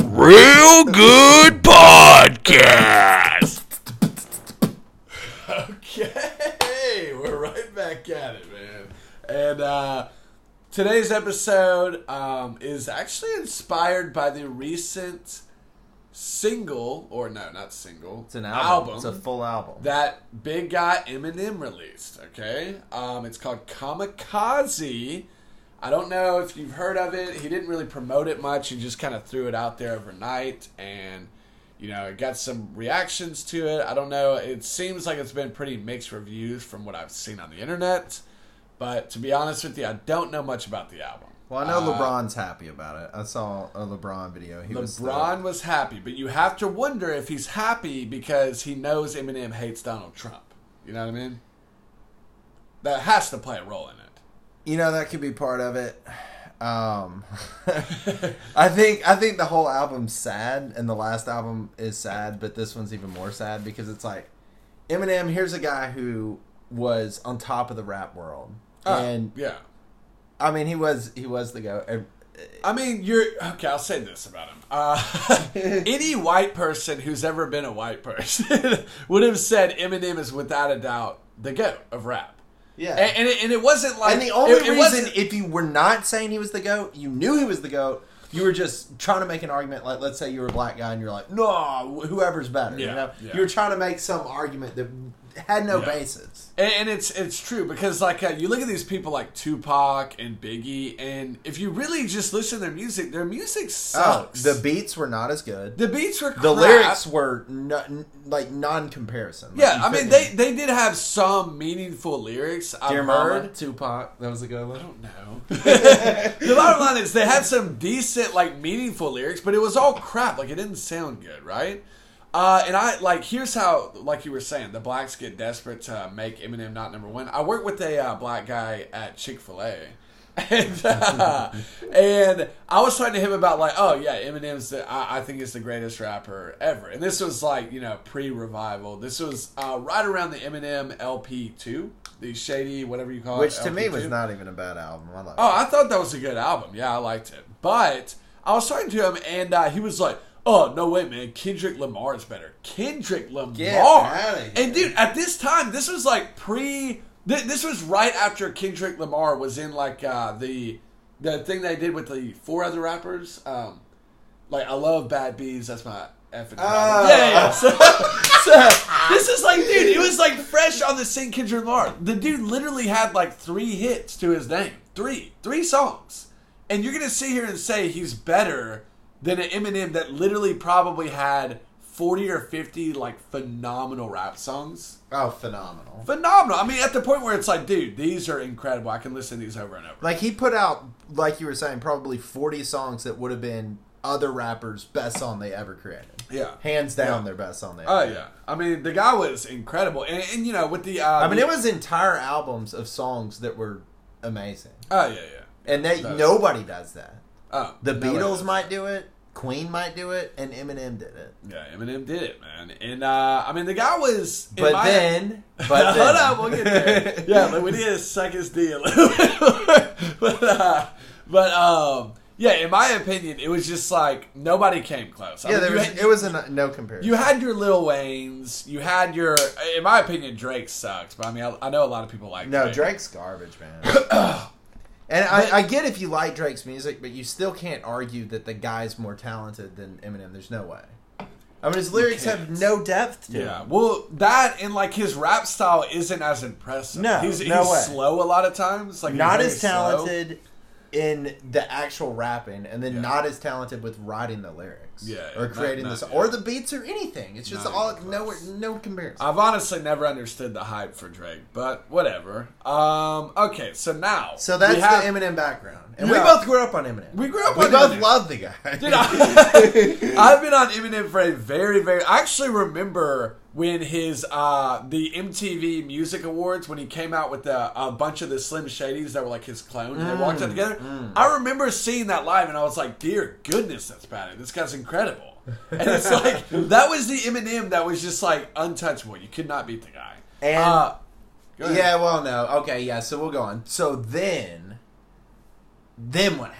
Real good podcast. Okay, we're right back at it, man. And uh, today's episode um, is actually inspired by the recent single, or no, not single. It's an album. It's a full album. that big guy Eminem released. Okay, um, it's called Kamikaze. I don't know if you've heard of it. He didn't really promote it much. He just kind of threw it out there overnight, and you know, it got some reactions to it. I don't know. It seems like it's been pretty mixed reviews from what I've seen on the internet. But to be honest with you, I don't know much about the album. Well, I know Uh, LeBron's happy about it. I saw a LeBron video. He was LeBron was happy, but you have to wonder if he's happy because he knows Eminem hates Donald Trump. You know what I mean? That has to play a role in it. you know that could be part of it. Um, I think I think the whole album's sad, and the last album is sad, but this one's even more sad because it's like Eminem. Here's a guy who was on top of the rap world, Uh, and yeah. I mean he was he was the go. I mean, you're okay. I'll say this about him: uh, any white person who's ever been a white person would have said Eminem is without a doubt the goat of rap. Yeah, And, and, it, and it wasn't like And the only it- it reason, wasn't- if you were not saying he was the goat, you knew he was the goat. You were just trying to make an argument. Like, let's say you were a black guy, and you're like, "No, whoever's better." you Yeah, know, yeah. you were trying to make some argument that had no Yeah. basis. And, and it's it's true because like uh, you look at these people like Tupac and Biggie, and if you really just listen to their music, their music Oh, sucks. the beats were not as good. the beats were The lyrics were no, n- like non-comparison. Like, Yeah, I mean they they did have some meaningful lyrics. I've Dear Mama, heard. Tupac, that was a good I one. don't know. the bottom line is they had some decent, like, meaningful lyrics, but it was all crap. Like, it didn't sound good, right? Uh, and I like here's how, like you were saying, the blacks get desperate to make Eminem not number one. I work with a uh, black guy at Chick Fil A, and uh, and I was talking to him about like, oh yeah, Eminem's the, I, I think is the greatest rapper ever. And this was like you know pre revival. This was uh, right around the Eminem LP two, the shady whatever you call Which it, which to me was not even a bad album. I like. Oh, I thought that was a good album. Yeah, I liked it. But I was talking to him, and uh, he was like, "Oh no, wait, man, Kendrick Lamar is better." Kendrick Lamar, Get and dude, at this time, this was like pre. Th- this was right after Kendrick Lamar was in like uh, the the thing they did with the four other rappers. Um, like I love Bad Bees. That's my effing. Oh. yeah, yeah. So, so this is like, dude, it was like fresh on the scene. Kendrick Lamar. The dude literally had like three hits to his name. Three, three songs, and you're gonna sit here and say he's better than an Eminem that literally probably had forty or fifty like phenomenal rap songs. Oh, phenomenal. Phenomenal. I mean, at the point where it's like, dude, these are incredible. I can listen to these over and over. Like he put out, like you were saying, probably forty songs that would have been other rappers' best song they ever created. Yeah. Hands down, Yeah. their best song they. Oh yeah. I mean, the guy was incredible, and, and you know, with the uh, I mean, the- it was entire albums of songs that were amazing, Oh yeah, yeah. and they That's- nobody does that. Oh, The no, Beatles might do it, Queen might do it, and Eminem did it. Yeah, Eminem did it, man. And uh, I mean, the guy was. But my- then, but hold then, on, we'll get there. yeah, like we need to suck his D a little bit. but uh, but um, yeah, in my opinion, it was just like nobody came close. I yeah, mean, there was, had- it was a no comparison. You had your Lil Waynes. You had your. In my opinion, Drake sucks. But I mean, I, I know a lot of people like no, Drake. Drake's garbage, man. and I, I get if you like Drake's music, but you still can't argue that the guy's more talented than Eminem. There's no way. I mean, his lyrics have no depth to Yeah, them. well, that and like his rap style isn't as impressive. No, he's, no he's way. slow a lot of times. Like Not as slow. In the actual rapping, and then Yeah. not as talented with writing the lyrics, Yeah, or creating not- song, yeah. or the beats, or anything. It's just Not all even no no comparison. I've honestly never understood the hype for Drake, but whatever. Um, okay, so now so that's have- the Eminem background, and Yeah. we both grew up on Eminem. We grew up We both Eminem. love the guy. Dude, I, I've been on Eminem for a very, very. I actually remember when his uh, the MTV Music Awards when he came out with the, a bunch of the Slim Shadys that were like his clone. and They walked Mm, out together. I remember seeing that live, and I was like, "Dear goodness, that's bad. This guy's incredible." And it's like that was the Eminem that was just like untouchable. You could not beat the guy. And- uh. Yeah, well, no. Okay, yeah, so we'll go on. So then, then what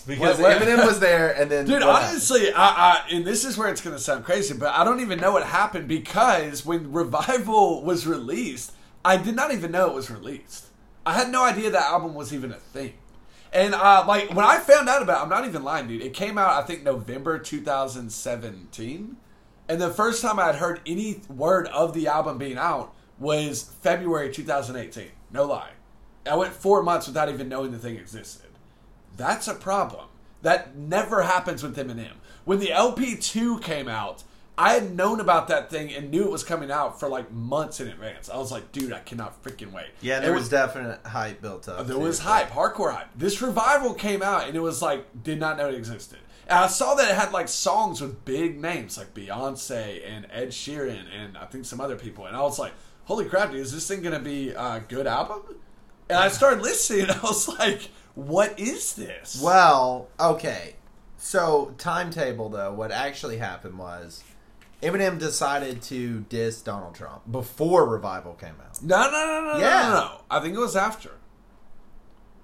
Because What- what- Eminem was there, and then Dude, honestly, I, I and this is where it's gonna sound crazy, but I don't even know what happened because when Revival was released, I did not even know it was released. I had no idea that album was even a thing. And uh, like when I found out about, it, I'm not even lying, dude. It came out I think November 2017, and the first time I had heard any word of the album being out was February 2018. No lie, I went four months without even knowing the thing existed. That's a problem. That never happens with Eminem. When the LP2 came out, I had known about that thing and knew it was coming out for like months in advance. I was like, dude, I cannot freaking wait. yeah, there was definite hype built up. there too. was hype, hardcore hype. This revival came out and it was like did not know it existed. And I saw that it had like songs with big names like Beyonce and Ed Sheeran and I think some other people. And I was like, holy crap, dude, is this thing gonna be a good album? And I started listening and I was like, what is this? Well, okay. So timetable though, what actually happened was Eminem decided to diss Donald Trump before Revival came out. No, no, no, no, Yeah. no, no, no. I think it was after.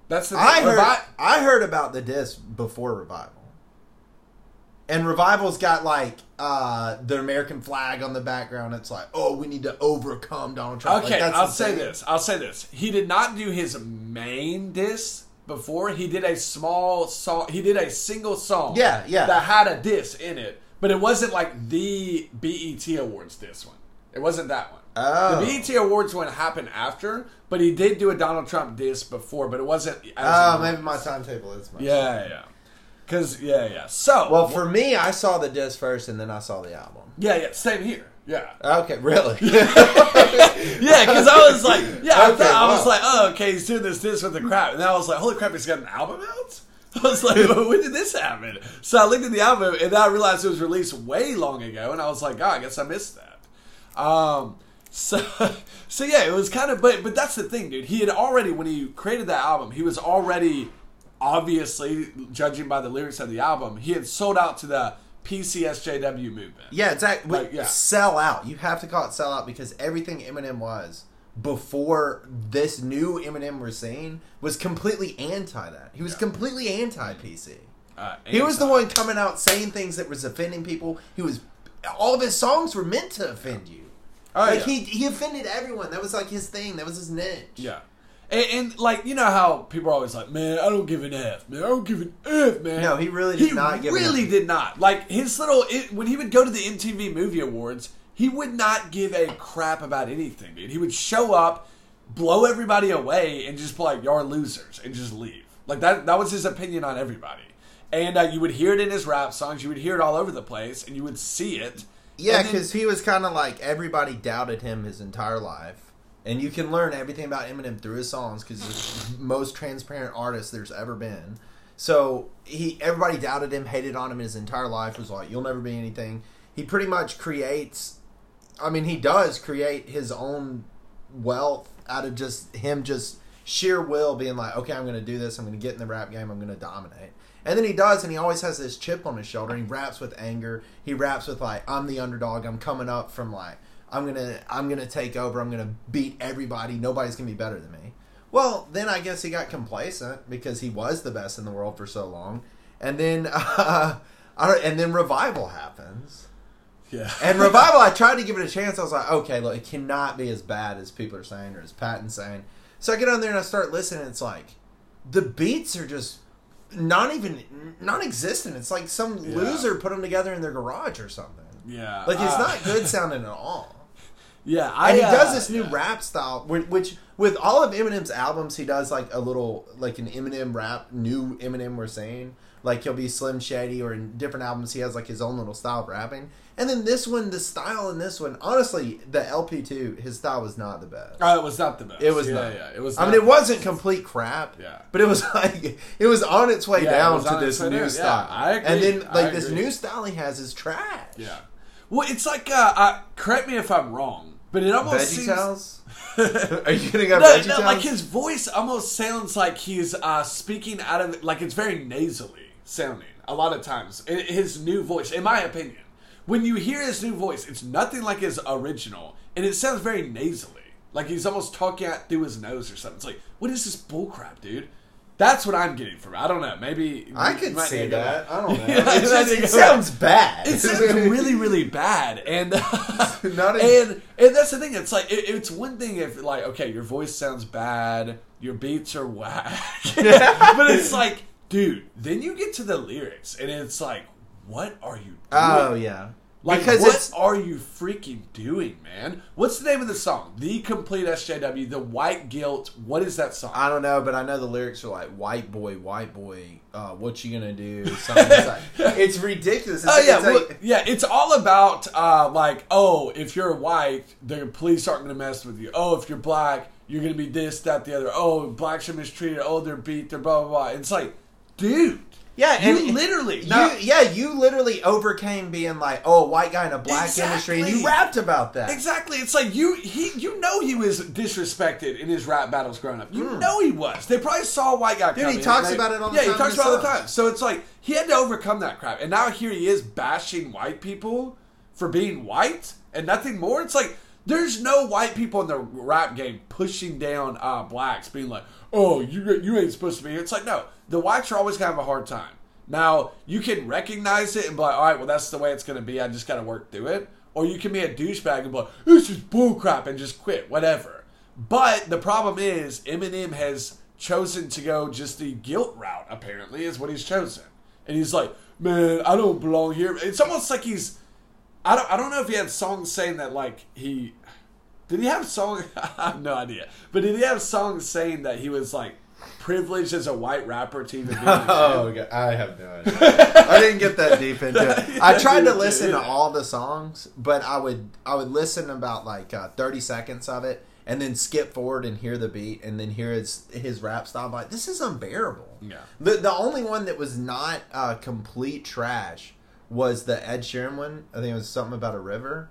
That's the I thing. heard Revi- I heard about the diss before Revival. And Revival's got like uh the American flag on the background. It's like, oh, we need to overcome Donald Trump. Like, Okay, that's I'll say thing. this. I'll say this. He did not do his main diss before. He did a small song. He did a single song. Yeah, yeah. That had a diss in it, but it wasn't like the BET Awards diss one. It wasn't that one. Oh. The BET Awards one happened after, but he did do a Donald Trump diss before, but it wasn't. As Oh, maybe my timetable is much. Yeah, yeah. Because yeah, yeah. So Well, for me, I saw the diss first, and then I saw the album. yeah, yeah. Same here. Yeah. Okay, really? Yeah, because I was like, yeah, I, Okay, thought, I was wow. like, oh, okay, he's doing this, this with the crap, and then I was like, holy crap, he's got an album out. I was like, well, when did this happen? So I looked at the album, and then I realized it was released way long ago, and I was like, oh, I guess I missed that. Um, so, so yeah, it was kind of, but but that's the thing, dude. He had already when he created that album, he was already obviously judging by the lyrics of the album, he had sold out to the PCSJW movement. Yeah, exactly. Like, yeah. Sell out. You have to call it sell out because everything Eminem was before this new Eminem we're seeing was completely anti that. He was completely anti PC. Uh, He was the one coming out saying things that was offending people. He was all of his songs were meant to offend you. Oh, like yeah. he he offended everyone. That was like his thing. That was his niche. Yeah. And, and like you know how people are always like, man, I don't give an f, man, I don't give an f, man. No, he really did he not give really did not. Like his little it, when he would go to the MTV Movie Awards, he would not give a crap about anything, dude. He would show up, blow everybody away, and just be like, "You're losers," and just leave. Like that. That was his opinion on everybody. And uh, you would hear it in his rap songs. You would hear it all over the place, and you would see it. Yeah, because he was kind of like everybody doubted him his entire life, and you can learn everything about Eminem through his songs because he's the most transparent artist there's ever been. So he, everybody doubted him, hated on him his entire life. Was like, you'll never be anything. He pretty much creates. I mean, he does create his own wealth out of just him, just sheer will, being like, okay, I'm going to do this. I'm going to get in the rap game. I'm going to dominate. And then he does, and he always has this chip on his shoulder. He raps with anger. He raps with like, "I'm the underdog. I'm coming up from like, I'm gonna, I'm gonna take over. I'm gonna beat everybody. Nobody's gonna be better than me." Well, then I guess he got complacent because he was the best in the world for so long, and then, uh, and then revival happens. yeah. And revival, I tried to give it a chance. I was like, okay, look, it cannot be as bad as people are saying or as Patton's saying. So I get on there and I start listening. And it's like the beats are just not even non-existent. It's like some Yeah. loser put them together in their garage or something. yeah. Like it's Uh, not good sounding at all. Yeah, I, And he uh, does this new yeah. rap style, which, which with all of Eminem's albums, he does like a little like an Eminem rap, new Eminem. We're saying like he'll be Slim Shady, or in different albums he has like his own little style of rapping. And then this one, the style in this one, honestly, the LP two, his style was not the best. Oh, it was not the best. It was yeah, not. Yeah, it was. I mean, it wasn't complete crap. Yeah. But it was like it was on its way Yeah, down was to this new down. style. Yeah, I agree. And then like this new style he has is trash. Yeah. Well, it's like. Uh, uh, correct me if I'm wrong, but it almost Veggie seems. Are you gonna go No, Veggie no, Tales? like his voice almost sounds like he's uh, speaking out of like it's very nasally sounding a lot of times. His new voice, in my opinion, when you hear his new voice, it's nothing like his original, and it sounds very nasally, like he's almost talking out through his nose or something. It's like, what is this bullcrap, dude? That's what I'm getting from it. I don't know. Maybe I could see that. I don't know. Yeah, it, just, it sounds bad. It sounds really, really bad, and uh, Not a- and and that's the thing. It's like it, it's one thing if like okay, your voice sounds bad, your beats are whack, but it's like, dude, then you get to the lyrics, and it's like, what are you? Oh, doing? Oh yeah. Like, because what are you freaking doing, man? What's the name of the song? The Complete SJW, The White Guilt. What is that song? I don't know, but I know the lyrics are like "white boy, white boy, uh, what you gonna do?" Something it's, like, it's ridiculous. It's, Oh yeah, it's well, like- yeah. It's all about uh, like, oh, if you're white, the police aren't to mess with you. Oh, if you're black, you're to be this, that, the other. Oh, blacks are mistreated. Oh, they're beat. They're blah blah blah. It's like, dude, yeah, you and literally, you, no, yeah, you literally overcame being like, "Oh, a white guy in a black industry," and you rapped about that. Exactly. It's like you he you know he was disrespected in his rap battles growing up. You know he was. They probably saw a white guy. Dude, he talks they- about it all the yeah, he talks about it all the time. So it's like he had to overcome that crap, and now here he is bashing white people for being white and nothing more. It's like there's no white people in the rap game pushing down uh, blacks, being like, "Oh, you you ain't supposed to be here." It's like no, the whites are always gonna have a hard time. Now you can recognize it and be like, "All right, well that's the way it's gonna be. I just gotta work through it." Or you can be a douchebag and be like, "This is bullcrap," and just quit, whatever. But the problem is, Eminem has chosen to go just the guilt route. Apparently, is what he's chosen, and he's like, "Man, I don't belong here." It's almost like he's. I don't. I don't know if he had songs saying that like he. Did he have song? I have no idea. But did he have songs saying that he was like privileged as a white rapper to even be? Oh. I have no idea. I didn't get that deep into it. I tried to listen to all the songs, but I would I would listen about like uh, thirty seconds of it, and then skip forward and hear the beat, and then hear his his rap style. I'm like this is unbearable. Yeah. The the only one that was not uh, complete trash was the Ed Sheeran one. I think it was something about a river.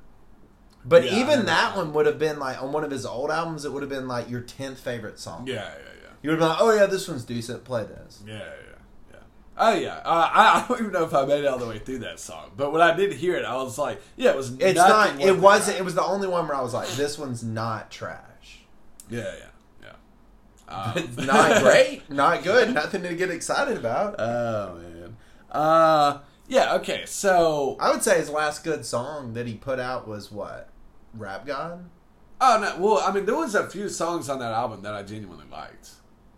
But Yeah, even that one would have been like on one of his old albums. It would have been like your tenth favorite song. Yeah, yeah, yeah. You would have been like, oh yeah, this one's decent. Play this. yeah, yeah, yeah. Oh yeah, uh, I, I don't even know if I made it all the way through that song, but when I did hear it, I was like, yeah, it was. It's not. It wasn't. It was the only one where I was like, "This one's not trash. Yeah, yeah, yeah. Um, It's not great. Not good. Nothing to get excited about." Oh man. Uh, yeah. Okay. So. I would say his last good song that he put out was what, "Rap God." Oh no. Well, I mean, there was a few songs on that album that I genuinely liked.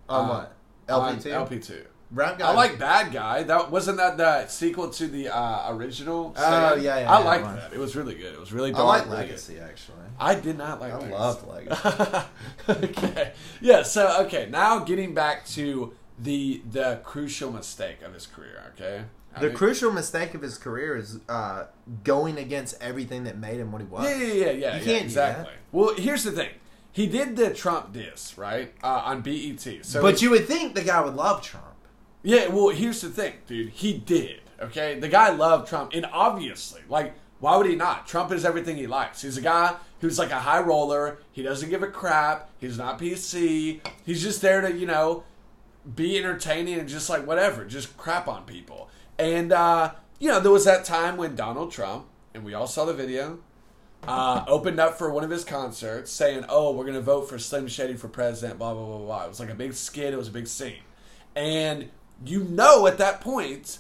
On Uh, what? LP two. LP two. Rap God. I like Bad Guy. That wasn't that the sequel to the uh, original. Oh, Stan? yeah, yeah, I yeah, liked that. It was really good. It was really Dark, I like really good. Legacy actually. I did not like. I Legacy. loved Legacy. okay. Yeah. So okay. Now getting back to the the crucial mistake of his career. Okay. I The mean- crucial mistake of his career is uh, going against everything that made him what he was. Yeah, yeah, yeah, yeah. You yeah, can't do exactly. that. Well, here's the thing. He did the Trump diss right uh, on BET. So But you would think the guy would love Trump. Yeah, well, here's the thing, dude. He did. Okay, the guy loved Trump, and obviously, like, why would he not? Trump is everything he likes. He's a guy who's like a high roller. He doesn't give a crap. He's not PC. He's just there to, you know, be entertaining and just like whatever, just crap on people. And uh, you know, there was that time when Donald Trump, and we all saw the video, uh, opened up for one of his concerts, saying, "Oh, we're gonna vote for Slim Shady for president." Blah blah blah blah. It was like a big skit. It was a big scene, and you know, at that point,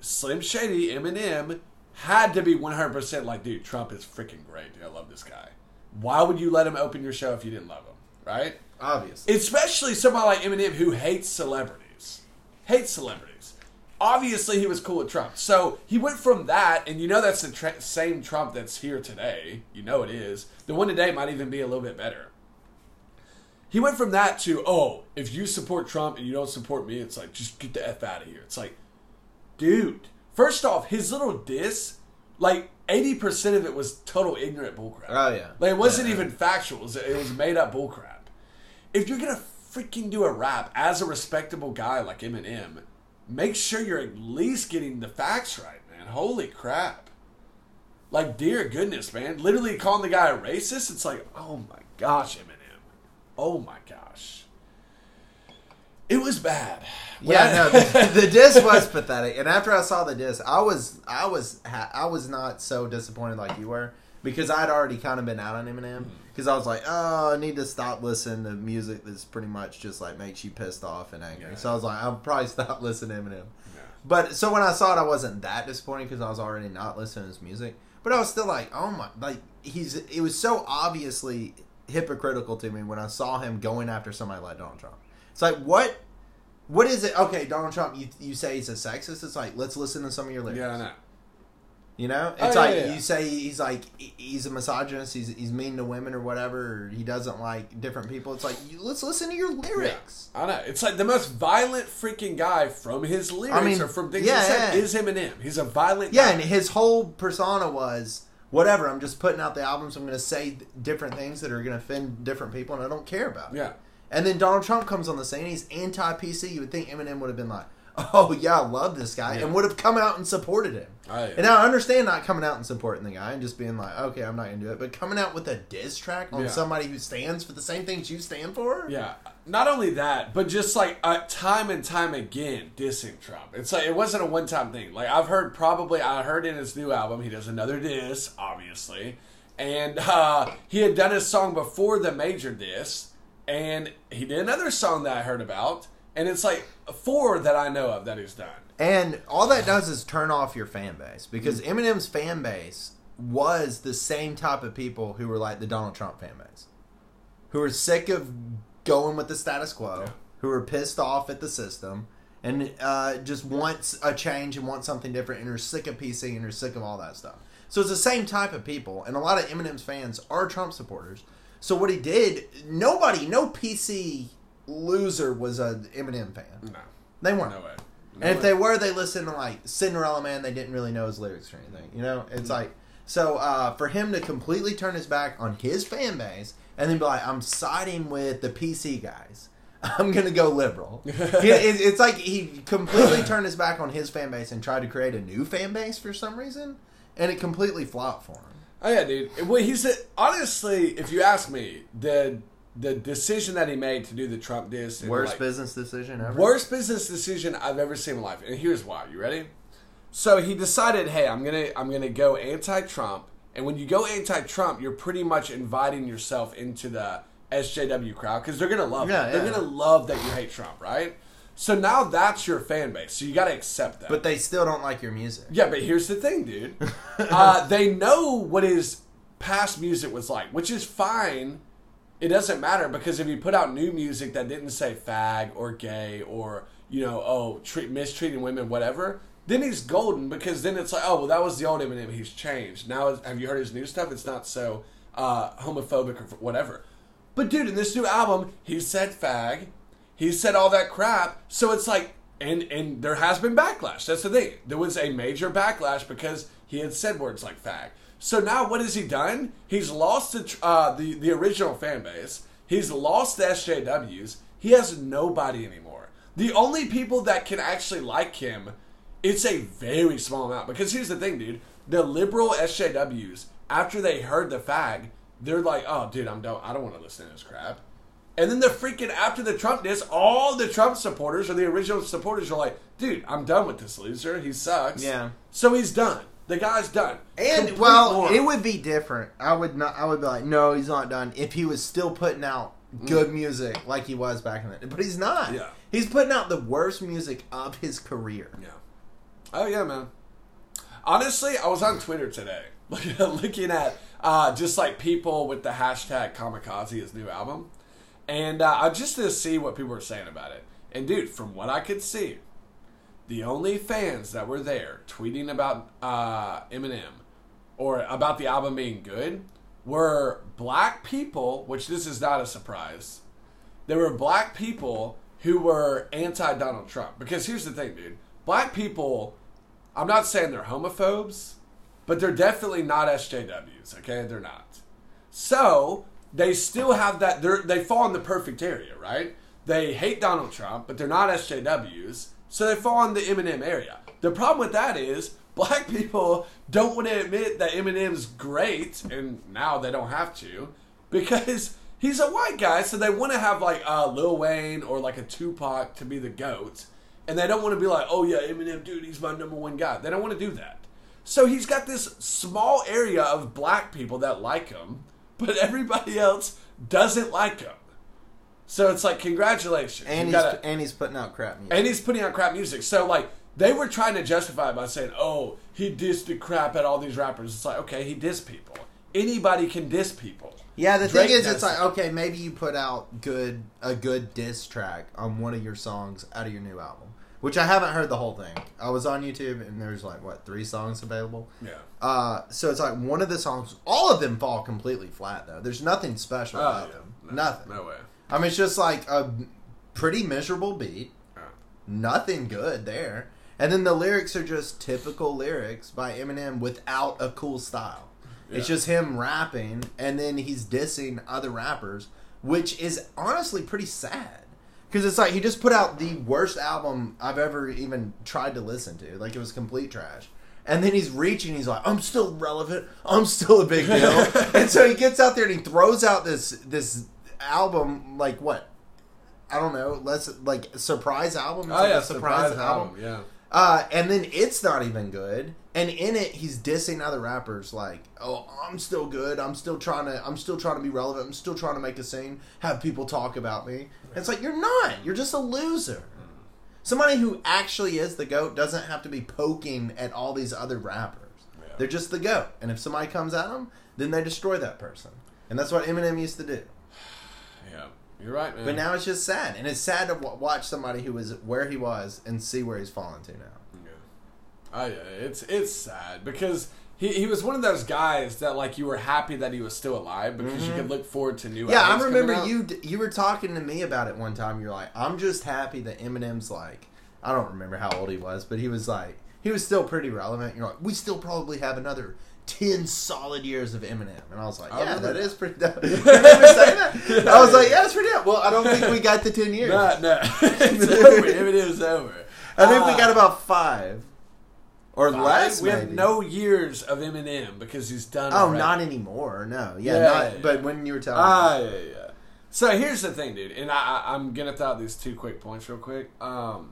Slim Shady, Eminem, had to be one hundred percent like, "Dude, Trump is freaking great. Dude, I love this guy." Why would you let him open your show if you didn't love him? Right? Obviously. especially somebody like Eminem who hates celebrities. Hates celebrities. Obviously, he was cool with Trump. So he went from that, and you know that's the tra- same Trump that's here today. You know it is. The one today might even be a little bit better. He went from that to, oh, if you support Trump and you don't support me, it's like, just get the F out of here. It's like, dude, first off, his little diss, like 80% of it was total ignorant bullcrap. Oh, yeah. Like it wasn't Yeah. even factual. It was, it was made up bullcrap. If you're gonna freaking do a rap as a respectable guy like Eminem, make sure you're at least getting the facts right, man. Holy crap! Like, dear goodness, man, literally calling the guy a racist. It's like, oh my gosh, Eminem. Oh my gosh. It was bad. When Yeah, I- no, the, the diss was pathetic. And after I saw the diss, I was, I was, ha- I was not so disappointed like you were because I'd already kind of been out on Eminem Mm-hmm. because I was like, oh, I need to stop listening to music that's pretty much just like makes you pissed off and angry. Yeah. So I was like, I'll probably stop listening to Eminem. Yeah. But so when I saw it, I wasn't that disappointed because I was already not listening to his music. But I was still like, oh my, like he's. It was so obviously hypocritical to me when I saw him going after somebody like Donald Trump. It's like what, what is it? Okay, Donald Trump, you you say he's a sexist. It's like let's listen to some of your lyrics. Yeah, I know. You know, Oh, it's yeah, like yeah, yeah. you say he's like he's a misogynist. He's he's mean to women or whatever. Or he doesn't like different people. It's like you, let's listen to your lyrics. I know. It's like the most violent freaking guy from his lyrics I mean, or from things he said is Eminem. He's a violent Yeah, guy. and his whole persona was whatever. I'm just putting out the albums. I'm going to say different things that are going to offend different people, and I don't care about it. yeah. And then Donald Trump comes on the scene. He's anti PC. You would think Eminem would have been like, "Oh yeah, I love this guy," Yeah. and would have come out and supported him. Oh, yeah. And now I understand not coming out and supporting the guy and just being like, "Okay, I'm not to do it," but coming out with a diss track on Yeah. somebody who stands for the same things you stand for. Yeah. Not only that, but just like uh, time and time again dissing Trump. It's like it wasn't a one time thing. Like I've heard probably I heard in his new album he does another diss, obviously, and uh, he had done his song before the major diss, and he did another song that I heard about, and it's like four that I know of that he's done. And all that does is turn off your fan base because Eminem's fan base was the same type of people who were like the Donald Trump fan base, who were sick of going with the status quo, Yeah. who were pissed off at the system, and uh, just wants a change and wants something different, and are sick of PC and are sick of all that stuff. So it's the same type of people, and a lot of Eminem's fans are Trump supporters. So what he did, nobody, no PC loser was an Eminem fan. No, They weren't. no way. No And if way. they were, they listened to like Cinderella Man. They didn't really know his lyrics or anything. You know, it's like so uh, for him to completely turn his back on his fan base and then be like, "I'm siding with the PC guys. I'm gonna go liberal." It- it's like he completely turned his back on his fan base and tried to create a new fan base for some reason, and it completely flopped for him. Oh yeah, dude. Well, he's a, honestly, if you ask me, the the decision that he made to do the Trump diss, Worst like, business decision ever. worst business decision I've ever seen in life, and here's why. You ready? So he decided, hey, I'm gonna I'm gonna go anti-Trump, and when you go anti-Trump, you're pretty much inviting yourself into the SJW crowd because they're gonna love Yeah, it. They're gonna love that you hate Trump, right? So now that's your fan base. So you got to accept that. But they still don't like your music. Yeah, but here's the thing, dude. uh, they know what his past music was like, which is fine. It doesn't matter because if you put out new music that didn't say fag or gay or you know oh treat, mistreating women whatever, then he's golden because then it's like oh well that was the old Eminem he's changed now have you heard his new stuff it's not so uh, homophobic or whatever. But dude, in this new album, he said fag, he said all that crap. So it's like, and and there has been backlash. That's the thing. There was a major backlash because he had said words like fag. So now what has he done? He's lost the uh, the the original fan base. He's lost the SJWs. He has nobody anymore. The only people that can actually like him, it's a very small amount. Because here's the thing, dude. The liberal SJWs, after they heard the fag, they're like, "Oh, dude, I'm done. I don't want to listen to this crap." And then the freaking after the Trump diss, all the Trump supporters or the original supporters are like, "Dude, I'm done with this loser. He sucks." Yeah. So he's done. The guy's done. And Complete well, it would be different. I would not. I would be like, no, he's not done. If he was still putting out good music like he was back in the, but he's not. Mm. Yeah. he's putting out the worst music of his career. Yeah. Oh yeah, man. Honestly, I was on Twitter today, looking at uh, just like people with the hashtag Kamikaze his new album, and uh, I just to see what people were saying about it. And dude, from what I could see, the only fans that were there tweeting about uh, Eminem or about the album being good were black people, which this is not a surprise. There were black people who were anti Donald Trump. Because here's the thing, dude. Black people, I'm not saying they're homophobes, but they're definitely not SJWs, okay? They're not. So they still have that. They fall in the perfect area, right? They hate Donald Trump, but they're not SJWs, so they fall in the Eminem area. The problem with that is black people don't want to admit that Eminem's great, and now they don't have to because he's a white guy. So they want to have like uh, Lil Wayne or like a Tupac to be the goat, and they don't want to be like, oh yeah, Eminem, dude, he's my number one guy. They don't want to do that. So he's got this small area of black people that like him, but everybody else doesn't like him. So it's like, congratulations. And he's, gotta- and he's putting out crap music. and he's putting out crap music. So like they were trying to justify it by saying, "Oh, he dissed the crap at all these rappers." It's like, okay, he dissed people. Anybody can diss people. Yeah, the Drake thing is, it's like okay, maybe you put out good a good diss track on one of your songs out of your new album, which I haven't heard the whole thing. I was on YouTube and there's like what three songs available. Yeah. Uh, so it's like one of the songs, all of them fall completely flat though. There's nothing special Oh, about yeah. them. No, Nothing. No way. I mean, it's just like a pretty miserable beat. Nothing good there. And then the lyrics are just typical lyrics by Eminem without a cool style. It's just him rapping and then he's dissing other rappers, which is honestly pretty sad. Because it's like he just put out the worst album I've ever even tried to listen to. Like it was complete trash. And then he's reaching, he's like, I'm still relevant. I'm still a big deal. and so he gets out there and he throws out this this album, like what? I don't know, less like surprise album. It's Oh like yeah, a surprise, album. Yeah. uh, and then it's not even good. And in it, he's dissing other rappers like, "Oh, I'm still good. I'm still trying to. I'm still trying to be relevant. I'm still trying to make a scene. Have people talk about me." It's like you're not. You're just a loser. Somebody who actually is the goat doesn't have to be poking at all these other rappers. Yeah. They're just the goat. And if somebody comes at them, then they destroy that person. And that's what Eminem used to do. You're right, man. But now it's just sad, and it's sad to w- watch somebody who was where he was and see where he's fallen to now. Yeah. Oh yeah, it's it's sad because he, he was one of those guys that like you were happy that he was still alive because you could look forward to new. Mm-hmm. Yeah, I remember you d- you were talking to me about it one time. You're like, I'm just happy that Eminem's like, I don't remember how old he was, but he was like, he was still pretty relevant. You're like, we still probably have another ten solid years of Eminem, and I was like, yeah, remember that is pretty. dope. you remember saying that? I was like, yeah, that's pretty. dope. Well, I don't think we got the ten years. No, no, it's over. Eminem's over. I think we Ah. got about five or Five? less. We have no years of Eminem because he's done. Oh, already. not anymore. No, yeah, Yeah, not. yeah, But yeah. when you were telling Ah, me, yeah, yeah. So here's the thing, dude, and I, I, I'm gonna throw out these two quick points real quick. Um,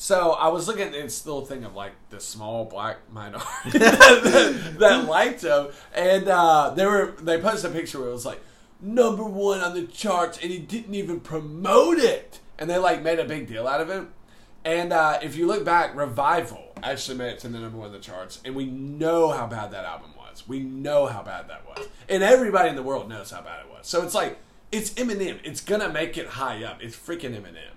so I was looking at this little thing of like the small black minority that, that liked him, and uh, they were they posted a picture where it was like number one on the charts, and he didn't even promote it, and they like made a big deal out of it. And uh, if you look back, Revival actually made it to the number one of the charts, and we know how bad that album was. We know how bad that was, and everybody in the world knows how bad it was. So it's like it's Eminem. It's gonna make it high up. It's freaking Eminem.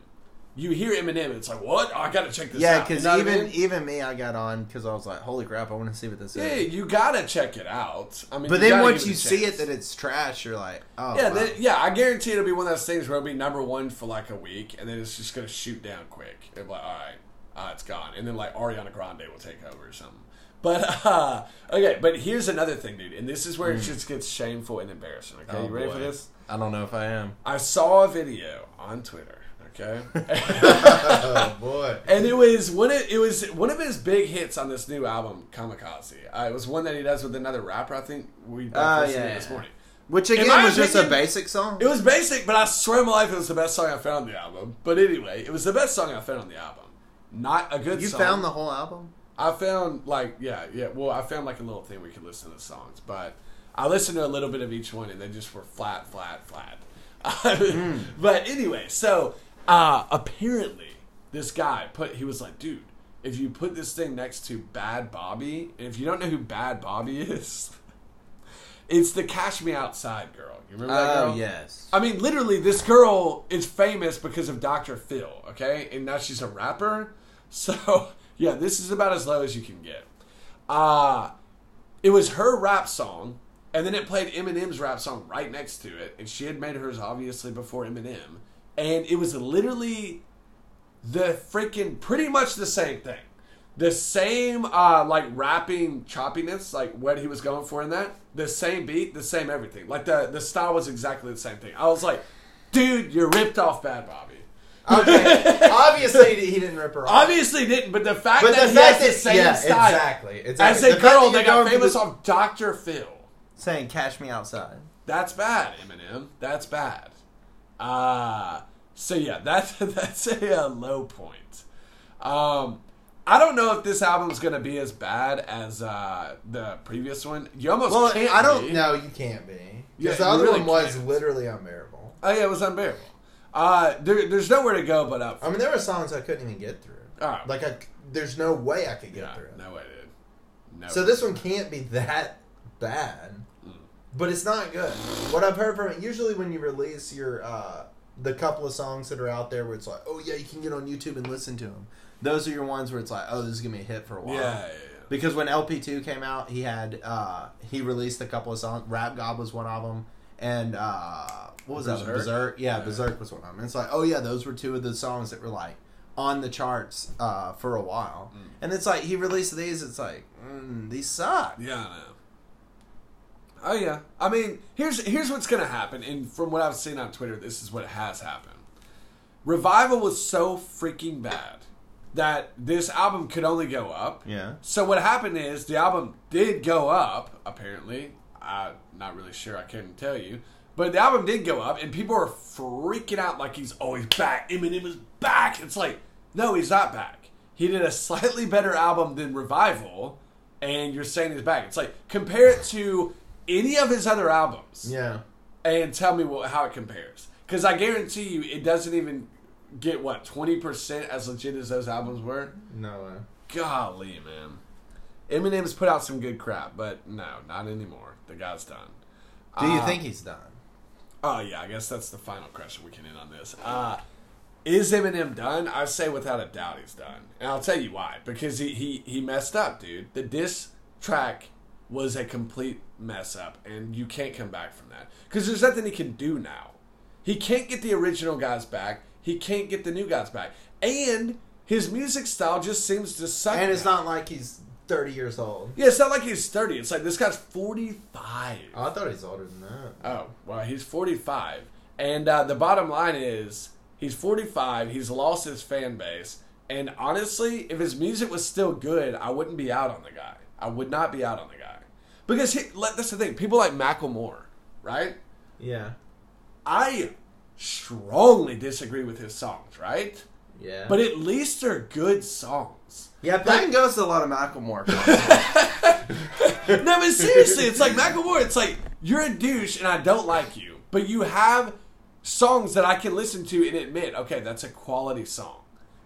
You hear Eminem, it's like what? Oh, I gotta check this yeah, out. You because know what I even mean? even me, I got on because I was like, holy crap, I want to see what this yeah, is. Yeah, you gotta check it out. I mean, But then once you see it that it's trash, you're like, oh, Yeah, wow. then, yeah, I guarantee it'll be one of those things where it'll be number one for like a week, and then it's just gonna shoot down quick. It'll be like, all right, uh, it's gone, and then like Ariana Grande will take over or something. But uh, okay, but here's another thing, dude, and this is where it just gets shameful and embarrassing. Okay. Oh, you ready boy. for this? I don't know if I am. I saw a video on Twitter. Okay. oh boy. And it was one of it was one of his big hits on this new album, Kamikaze. Uh, it was one that he does with another rapper. I think we both Oh, listened to yeah, it this morning. Which again my was just a basic song. It was basic, but I swear on my life it was the best song I found on the album. But anyway, it was the best song I found on the album. Not a good song. you song. found the whole album. I found like yeah, yeah. Well, I found like a little thing we could listen to songs, but I listened to a little bit of each one, and they just were flat, flat, flat. Hmm. But anyway, so uh, apparently this guy put he was like, dude, if you put this thing next to Bhad Bhabie, if you don't know who Bhad Bhabie is, it's the Cash Me Outside girl. You remember that girl? Oh yes. I mean, literally, this girl is famous because of Dr. Phil, okay? And now she's a rapper. So, yeah, this is about as low as you can get. Uh, it was her rap song, and then it played Eminem's rap song right next to it, and she had made hers obviously before Eminem. And it was literally the freaking pretty much the same thing. The same uh like rapping choppiness, like what he was going for in that. The same beat, the same everything. Like the the style was exactly the same thing. I was like, dude, you're ripped off Bhad Bhabie. Okay. Obviously, he didn't rip her off. Obviously didn't, but the fact But that the he fact has the same yeah, style exactly, exactly. as a fact girl that that got famous the- off Dr. Phil. saying "Cash Me Outside." That's bad, Eminem. That's bad. Uh so yeah, that's that's a, uh low point. Um, I don't know if this album's gonna be as bad as uh, the previous one. You almost Well, can't. I don't be. know. You can't be. Yeah, the other really one was can't. literally unbearable. Oh yeah, it was unbearable. Uh, there, there's nowhere to go but up. I mean, there were songs I couldn't even get through. Oh. Like, I, there's no way I could get yeah, through it. no way, dude. No. So this one can't be that bad, but it's not good. What I've heard from it, usually when you release your uh, the couple of songs that are out there, where it's like, oh yeah, you can get on YouTube and listen to them. Those are your ones where it's like, oh, this is gonna be a hit for a while. yeah, yeah, yeah. Because when LP two came out, he had uh, he released a couple of songs. Rap God was one of them, and uh, what was that? Berserk? Berserk. Yeah, Yeah. Berserk was one of them. And it's like, oh yeah, those were two of the songs that were like on the charts uh, for a while. Mm. And it's like he released these. It's like mm, these suck. Yeah, I know. Oh yeah. I mean, here's here's what's gonna happen, and from what I've seen on Twitter, this is what has happened. Revival was so freaking bad that this album could only go up. Yeah. So what happened is the album did go up. Apparently, I'm not really sure. I couldn't tell you, but the album did go up, and people are freaking out like he's always back. Eminem is back. It's like, no, he's not back. He did a slightly better album than Revival, and you're saying he's back. It's like compare it to any of his other albums Yeah. and tell me what, how it compares. Because I guarantee you, it doesn't even get what twenty percent as legit as those albums were. No way. Golly, man. Eminem's put out some good crap, but no, not anymore. The guy's done. Do you Uh, think he's done? Oh yeah, I guess that's the final question we can end on this. Uh, is Eminem done? I say without a doubt he's done, and I'll tell you why. Because he he he messed up, dude. The diss track was a complete mess up, and you can't come back from that. Because there's nothing he can do now. He can't get the original guys back. He can't get the new guys back, and his music style just seems to suck. And it's now. not like he's thirty years old. Yeah, it's not like he's 30. It's like this guy's 45. Oh, I thought he's older than that. Oh, well, he's 45. And uh, the bottom line is he's 45. He's lost his fan base. And honestly, if his music was still good, I wouldn't be out on the guy. I would not be out on the guy. Because he, let- that's the thing. People like Macklemore, right? Yeah. I strongly disagree with his songs, right? Yeah. But at least they're good songs. yeah, Patton goes to a lot of Macklemore. no, but seriously, it's like Macklemore. It's like you're a douche and I don't like you, but you have songs that I can listen to and admit, okay, that's a quality song.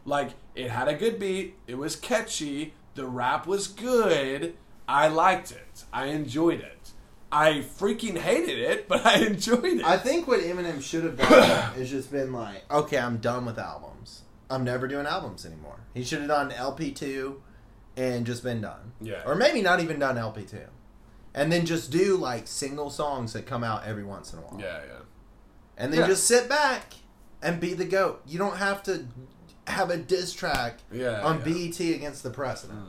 Like it had a good beat, it was catchy, the rap was good. I liked it. I enjoyed it. I freaking hated it, but I enjoyed it. I think what Eminem should have done is just been like, okay, I'm done with albums. I'm never doing albums anymore. He should have done LP two, and just been done. Yeah. Or maybe not even done LP two, and then just do like single songs that come out every once in a while. yeah, yeah. And then Yeah. just sit back and be the goat. You don't have to have a diss track Yeah, on yeah. BET against the president. No.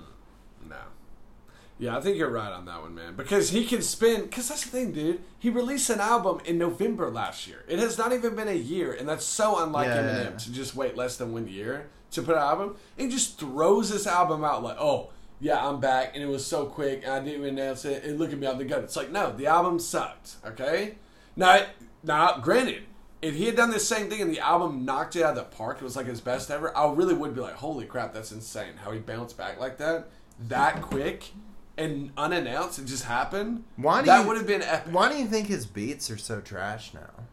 Yeah, I think you're right on that one, man. Because he can spin. Because that's the thing, dude. He released an album in November last year. It has not even been a year, and that's so unlike Yeah, Eminem yeah, yeah. to just wait less than one year to put an album. He just throws this album out like, oh, yeah, I'm back, and it was so quick, and I didn't even announce it, and look at me, I'm the gut. It's like, no, the album sucked, okay? Now, now, granted, if he had done the same thing and the album knocked it out of the park, it was like his best ever, I really would be like, holy crap, that's insane. How he bounced back like that, that quick, and unannounced, it just happened. Why do that you- would have been epic. Why do you think his beats are so trash now?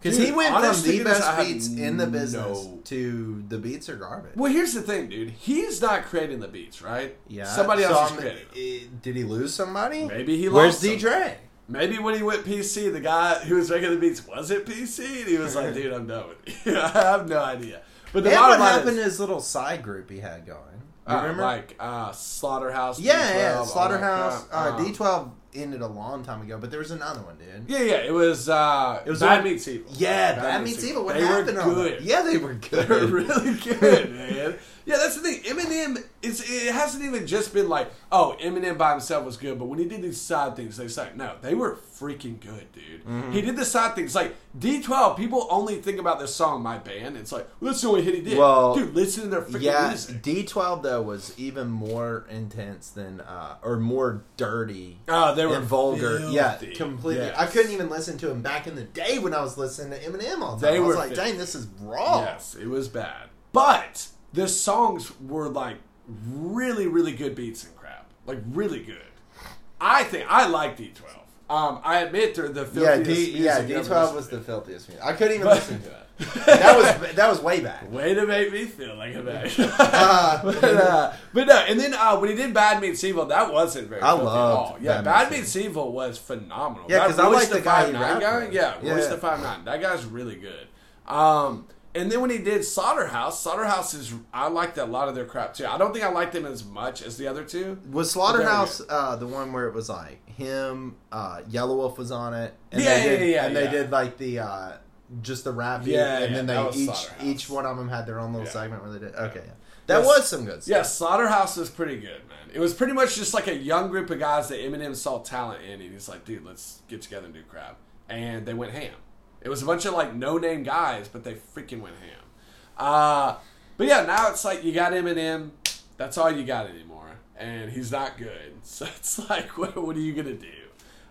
Because he went from the goodness, best beats in the business no- to the beats are garbage. Well, here's the thing, dude. He's not creating the beats, right? Yeah, Somebody so else is creating Did he lose somebody? Maybe he Where's lost D Dre? Maybe when he went PC, the guy who was making the beats was it PC, and he was like, "Dude, I'm done with you." I have no idea. But the And what happened is, to his little side group he had going? You uh, remember? like uh, Slaughterhouse. yeah, D12, yeah, Slaughterhouse. Uh, Um, D twelve ended a long time ago, but there was another one, dude. Yeah, yeah. It was. Uh, It was Bad Meets Evil. Yeah, that means evil. What they happened were good. Yeah, they were good. They're good. really good, man. Yeah, that's the thing. Eminem is. It hasn't even just been like, oh, Eminem by himself was good, but when he did these side things, they say no, they were freaking good, dude. Mm-hmm. He did the side things like D12. People only think about this song, "My Band." It's like well, that's the only hit he did. Well, dude, listen to their freaking Yeah, music. D twelve though was even more intense than, uh, or more dirty. Oh, they were vulgar. Yeah, completely. Yes. I couldn't even listen to him back in the day when I was listening to Eminem all the time. They I was like, fit- dang, this is raw. Yes, it was bad. But the songs were like really, really good beats and crap, like really good. I think I like D12. Um, I admit they're the Yeah, D, music yeah, D twelve was the filthiest music. I couldn't even But- listen to it. That was that was way back. Way to make me feel like a bag. Uh, but, uh, but no, and then uh, when he did Bad Meets Evil, that wasn't very. I loved all. Yeah, Bad Bad, Meets Meets Evil was phenomenal. Yeah, That 'cause I like the guy he 5'9" guy. Yeah, Yeah. Royce the Five Nine. That guy's really good. Um, and then when he did Slaughterhouse, Slaughterhouse is I liked a lot of their crap too. I don't think I liked them as much as the other two. was Slaughterhouse uh, the one where it was like him, uh, Yelawolf was on it, and Yeah, they did, yeah, yeah, and yeah. they did like the uh, just the rap, Yeah, and yeah, then they each each one of them had their own little Yeah. segment where they did. Okay, yeah. that Yes. was some good stuff. Yeah, Slaughterhouse was pretty good, man. It was pretty much just like a young group of guys that Eminem saw talent in, and he's like, dude, let's get together and do crap. And they went ham. It was a bunch of like no name guys, but they freaking went ham. Uh, but yeah, now it's like you got Eminem. That's all you got anymore, and he's not good. So it's like, what, what are you gonna do?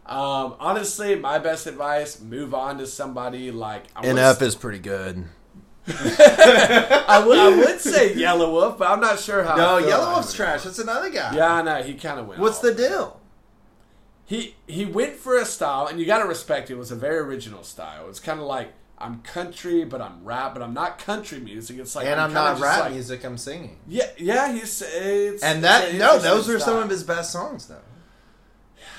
Um, honestly, my best advice: move on to somebody like I would- NF is pretty good. I would, I would say Yelawolf, but I'm not sure how. No, Yelawolf's trash. That's another guy. Yeah, I know. He kind of went. What's off. the deal? He he went for a style, and you got to respect it. It was a very original style. It's kind of like I'm country, but I'm rap, but I'm not country music. It's like and I'm, kinda not rap like- music. I'm singing. Yeah, yeah. He's it's And that it's no, those were some of his best songs though.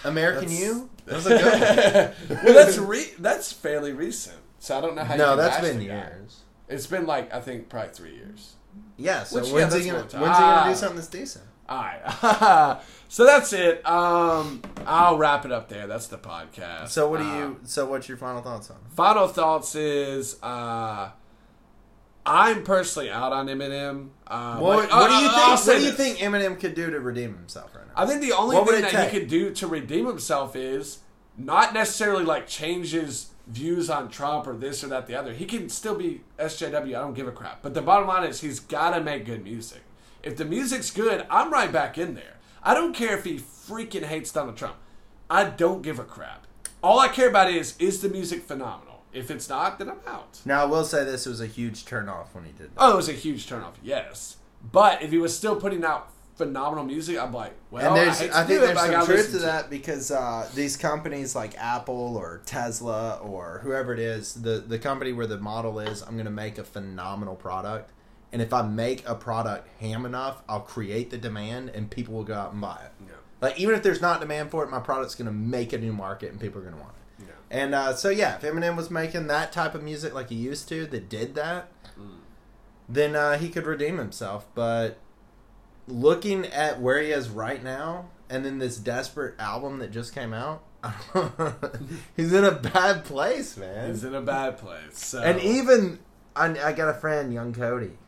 American That's- You. That was a good one. well, that's re- that's fairly recent. So I don't know how. you no, can that's been years. It's been like I think probably three years. Yeah. So Which, yeah, when's that's he gonna what I'm when's he gonna do Ah. something that's decent? All right. so that's it. Um, I'll wrap it up there. That's the podcast. So what do you? So what's your final thoughts on? it? final thoughts is uh I'm personally out on Eminem. Uh, What, like- what do you uh, think? What do you think Eminem could do to redeem himself right now? I think the only What thing that take? he could do to redeem himself is not necessarily like change his views on Trump or this or that the other. He can still be SJW. I don't give a crap. But the bottom line is he's got to make good music. If the music's good, I'm right back in there. I don't care if he freaking hates Donald Trump. I don't give a crap. All I care about is is the music phenomenal. If it's not, then I'm out. Now I will say this was a huge turnoff when he did that. Oh, it was a huge turnoff, yes. But if he was still putting out phenomenal music, I'm like, well, and there's, I, I, think there's some truth to to that because uh, these companies like Apple or Tesla or whoever it is, the the company where the model is, I'm going to make a phenomenal product, and if I make a product ham enough, I'll create the demand, and people will go out and buy it. Yeah. Like even if there's not demand for it, my product's going to make a new market, and people are going to want it. Yeah. And uh, so yeah, if Eminem was making that type of music like he used to, that did that, then uh, he could redeem himself. But looking at where he is right now, and then this desperate album that just came out, he's in a bad place, man. He's in a bad place. So. and even I, I got a friend, Young Cody.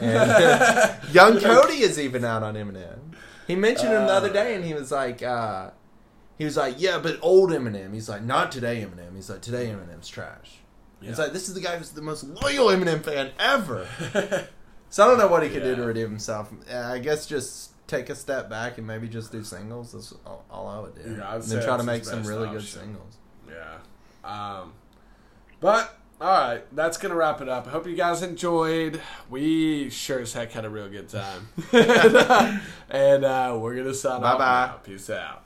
And Young Cody is even out on Eminem. He mentioned him the other day, and he was like, uh, he was like, yeah, but old Eminem. He's like, not today Eminem. He's like, today Eminem's trash. Yeah. like this is the guy who's the most loyal Eminem fan ever. so I don't know what he could do to redeem himself. I guess just take a step back and maybe just do singles. That's all, all I would do. Yeah, I'd and then try to make some really good singles. Yeah. Um, but all right, that's gonna wrap it up. I hope you guys enjoyed. We sure as heck had a real good time, and uh, we're gonna sign off. Bye-bye. Peace out.